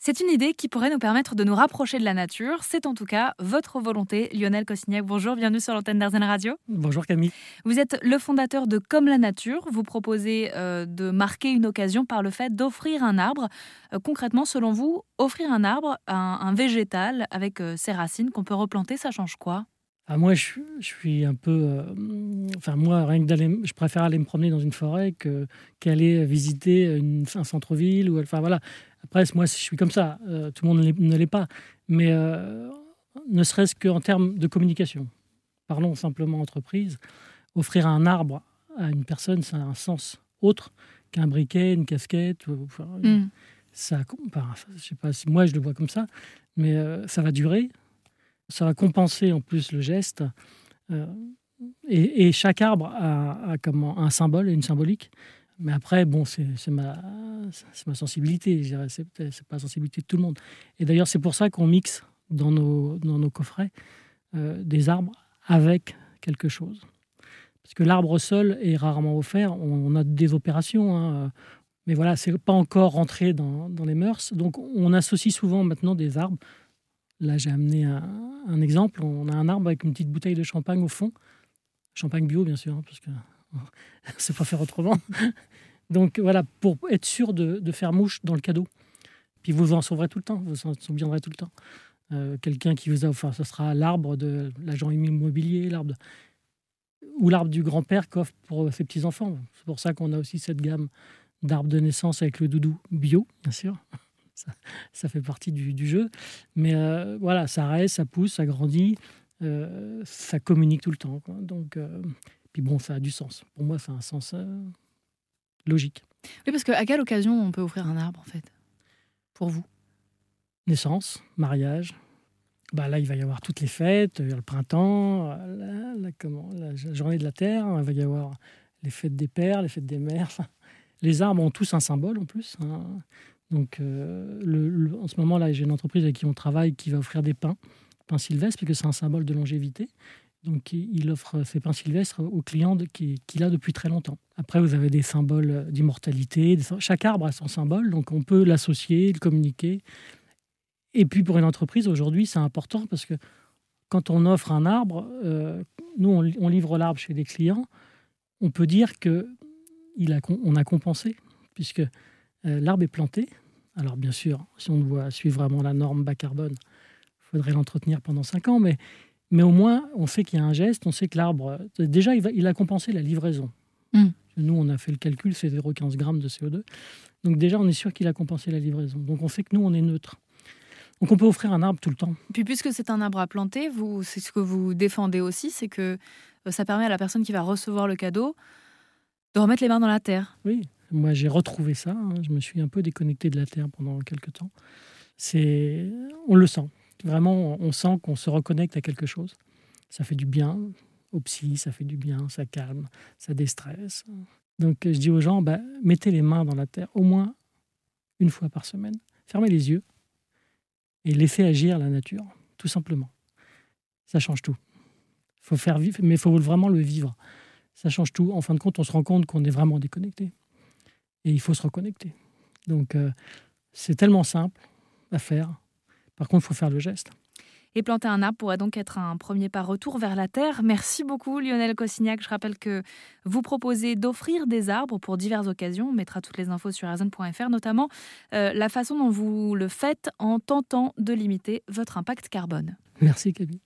C'est une idée qui pourrait nous permettre de nous rapprocher de la nature. C'est en tout cas votre volonté. Lionel Cossignac, bonjour, bienvenue sur l'antenne d'Arzen Radio. Bonjour Camille. Vous êtes le fondateur de Comme la Nature. Vous proposez euh, de marquer une occasion par le fait d'offrir un arbre. Euh, concrètement, selon vous, offrir un arbre, un, un végétal avec euh, ses racines qu'on peut replanter, ça change quoi? Ah, moi, je, suis un peu. enfin, moi, rien que d'aller. Je préfère aller me promener dans une forêt que, qu'aller visiter une, un centre-ville. Ou, enfin, voilà. Après, moi, je suis comme ça. Euh, tout le monde ne l'est pas. Mais euh, ne serait-ce qu'en termes de communication. Parlons simplement entreprise. Offrir un arbre à une personne, ça a un sens autre qu'un briquet, une casquette. Mm. Ça, je sais pas si moi je le vois comme ça, mais euh, ça va durer. Ça va compenser en plus le geste. Et, chaque arbre a, a comment, un symbole et une symbolique. Mais après, bon, c'est ma, sensibilité, je dirais. C'est pas la sensibilité de tout le monde. Et d'ailleurs, c'est pour ça qu'on mixe dans nos, coffrets euh, des arbres avec quelque chose. Parce que l'arbre seul est rarement offert. On, a des opérations, hein, mais voilà, c'est pas encore rentré dans, les mœurs. Donc, on associe souvent maintenant des arbres. Là, j'ai amené un, un, exemple. On a un arbre avec une petite bouteille de champagne au fond. Champagne bio, bien sûr, hein, parce que c'est pas faire autrement. Donc voilà, pour être sûr de, faire mouche dans le cadeau. Puis vous en sauverez tout le temps, vous en souviendrez tout le temps. Euh, quelqu'un qui vous a offert, ce sera l'arbre de l'agent immobilier, l'arbre ou l'arbre du grand-père qu'offre pour ses petits-enfants. C'est pour ça qu'on a aussi cette gamme d'arbres de naissance avec le doudou bio, bien sûr. Ça, fait partie du, jeu. Mais euh, voilà, ça reste, ça pousse, ça grandit, euh, ça communique tout le temps. Donc, puis bon, ça a du sens. Pour moi, ça a un sens euh, logique. Oui, parce qu'à quelle occasion on peut offrir un arbre, en fait? Pour vous? Naissance, mariage. Bah là, il va y avoir toutes les fêtes, le printemps, la, comment, la journée de la Terre, il va y avoir les fêtes des pères, les fêtes des mères. les arbres ont tous un symbole en plus. Hein. Donc, euh, le, en ce moment-là, j'ai une entreprise avec qui on travaille qui va offrir des pins, pins sylvestres, parce que c'est un symbole de longévité. Donc, il offre ses pains sylvestres aux clients qu'il a depuis très longtemps. Après, vous avez des symboles d'immortalité. Chaque arbre a son symbole, donc on peut l'associer, le communiquer. Et puis, pour une entreprise, aujourd'hui, c'est important parce que quand on offre un arbre, euh, nous, on, livre l'arbre chez des clients, on peut dire que il a, on a compensé, puisque euh, l'arbre est planté. Alors, bien sûr, si on doit suivre vraiment la norme bas carbone, il faudrait l'entretenir pendant 5 ans, mais mais au moins, on sait qu'il y a un geste, on sait que l'arbre, déjà, il, va, il, a compensé la livraison. Hmm. Nous, on a fait le calcul, c'est 0,15 grammes de CO2. Donc déjà, on est sûr qu'il a compensé la livraison. Donc on sait que nous, on est neutre. Donc on peut offrir un arbre tout le temps. Puis puisque c'est un arbre à planter, vous, c'est ce que vous défendez aussi, c'est que euh, ça permet à la personne qui va recevoir le cadeau de remettre les mains dans la terre. Oui, moi j'ai retrouvé ça. Hein. Je me suis un peu déconnecté de la terre pendant quelques temps. C'est, on le sent. Vraiment, on sent qu'on se reconnecte à quelque chose. Ça fait du bien au psy, ça fait du bien, ça calme, ça déstresse. Donc je dis aux gens, bah, mettez les mains dans la terre au moins une fois par semaine. Fermez les yeux et laissez agir la nature, tout simplement. Ça change tout. Faut faire vivre, mais il faut vraiment le vivre. Ça change tout. En fin de compte, on se rend compte qu'on est vraiment déconnecté. Et il faut se reconnecter. Donc, euh, c'est tellement simple à faire. Par contre, il faut faire le geste. Et planter un arbre pourrait donc être un premier pas retour vers la terre. Merci beaucoup Lionel Cossignac. Je rappelle que vous proposez d'offrir des arbres pour diverses occasions. On mettra toutes les infos sur azon.fr, notamment euh, la façon dont vous le faites en tentant de limiter votre impact carbone. Merci Camille.